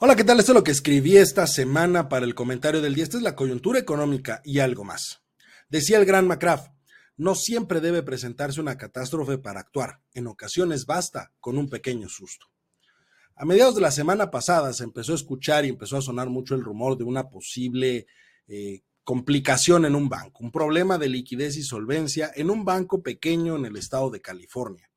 Hola, ¿qué tal? Esto es lo que escribí esta semana para el comentario del día. Esta es la coyuntura económica y algo más. Decía el gran McCraft, no siempre debe presentarse una catástrofe para actuar. En ocasiones basta con un pequeño susto. A mediados de la semana pasada se empezó a escuchar y empezó a sonar mucho el rumor de una posible eh, complicación en un banco, un problema de liquidez y solvencia en un banco pequeño en el estado de California.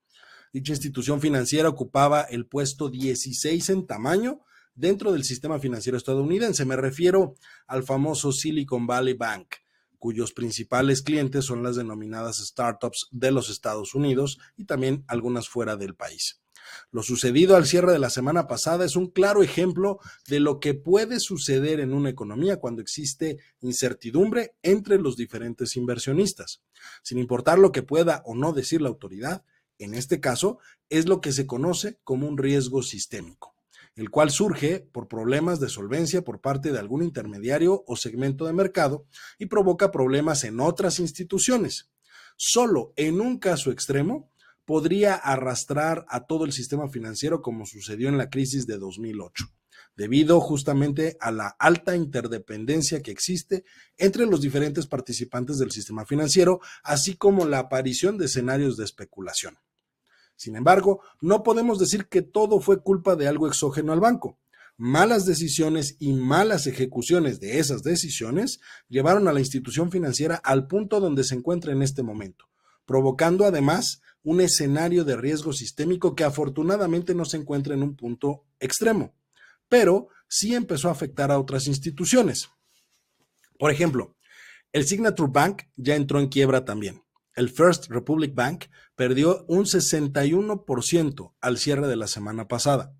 Dicha institución financiera ocupaba el puesto 16 en tamaño dentro del sistema financiero estadounidense. Me refiero al famoso Silicon Valley Bank, cuyos principales clientes son las denominadas startups de los Estados Unidos y también algunas fuera del país. Lo sucedido al cierre de la semana pasada es un claro ejemplo de lo que puede suceder en una economía cuando existe incertidumbre entre los diferentes inversionistas. Sin importar lo que pueda o no decir la autoridad, en este caso es lo que se conoce como un riesgo sistémico el cual surge por problemas de solvencia por parte de algún intermediario o segmento de mercado y provoca problemas en otras instituciones. Solo en un caso extremo podría arrastrar a todo el sistema financiero como sucedió en la crisis de 2008 debido justamente a la alta interdependencia que existe entre los diferentes participantes del sistema financiero, así como la aparición de escenarios de especulación. Sin embargo, no podemos decir que todo fue culpa de algo exógeno al banco. Malas decisiones y malas ejecuciones de esas decisiones llevaron a la institución financiera al punto donde se encuentra en este momento, provocando además un escenario de riesgo sistémico que afortunadamente no se encuentra en un punto extremo, pero sí empezó a afectar a otras instituciones. Por ejemplo, el Signature Bank ya entró en quiebra también el First Republic Bank perdió un 61% al cierre de la semana pasada.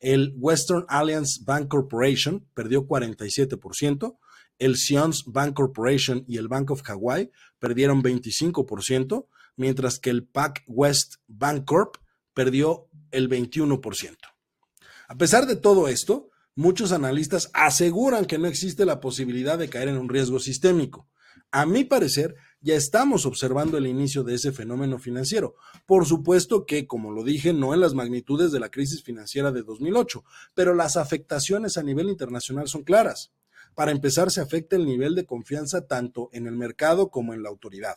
El Western Alliance Bank Corporation perdió 47%, el Sions Bank Corporation y el Bank of Hawaii perdieron 25%, mientras que el Pac West Bank Corp perdió el 21%. A pesar de todo esto, muchos analistas aseguran que no existe la posibilidad de caer en un riesgo sistémico. A mi parecer, ya estamos observando el inicio de ese fenómeno financiero. Por supuesto que, como lo dije, no en las magnitudes de la crisis financiera de 2008, pero las afectaciones a nivel internacional son claras. Para empezar, se afecta el nivel de confianza tanto en el mercado como en la autoridad.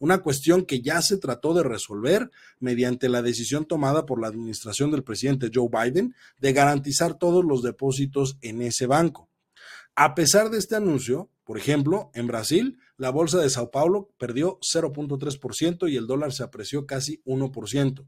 Una cuestión que ya se trató de resolver mediante la decisión tomada por la administración del presidente Joe Biden de garantizar todos los depósitos en ese banco. A pesar de este anuncio, por ejemplo, en Brasil, la bolsa de Sao Paulo perdió 0.3% y el dólar se apreció casi 1%.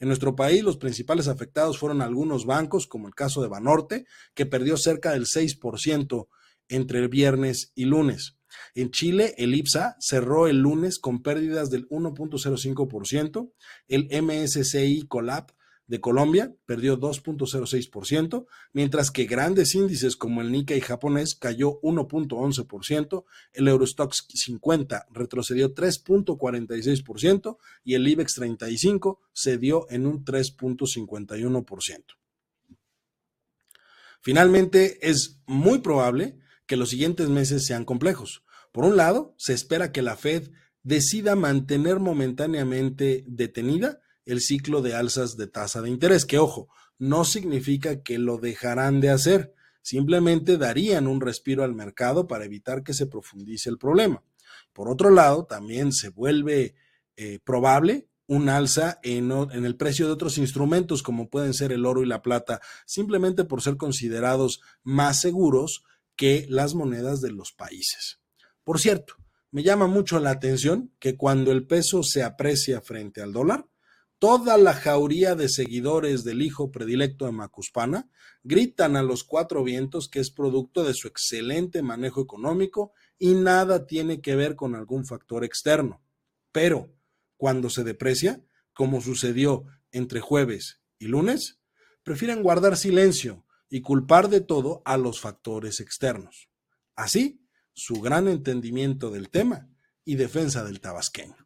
En nuestro país, los principales afectados fueron algunos bancos, como el caso de Banorte, que perdió cerca del 6% entre el viernes y lunes. En Chile, el IPSA cerró el lunes con pérdidas del 1.05%, el MSCI Colab de Colombia perdió 2.06%, mientras que grandes índices como el Nikkei japonés cayó 1.11%, el Eurostox 50 retrocedió 3.46% y el IBEX 35 cedió en un 3.51%. Finalmente, es muy probable que los siguientes meses sean complejos. Por un lado, se espera que la Fed decida mantener momentáneamente detenida el ciclo de alzas de tasa de interés, que ojo, no significa que lo dejarán de hacer, simplemente darían un respiro al mercado para evitar que se profundice el problema. Por otro lado, también se vuelve eh, probable un alza en, en, el precio de otros instrumentos como pueden ser el oro y la plata, simplemente por ser considerados más seguros que las monedas de los países. Por cierto, me llama mucho la atención que cuando el peso se aprecia frente al dólar, Toda la jauría de seguidores del hijo predilecto de Macuspana gritan a los cuatro vientos que es producto de su excelente manejo económico y nada tiene que ver con algún factor externo. Pero, cuando se deprecia, como sucedió entre jueves y lunes, prefieren guardar silencio y culpar de todo a los factores externos. Así, su gran entendimiento del tema y defensa del tabasqueño.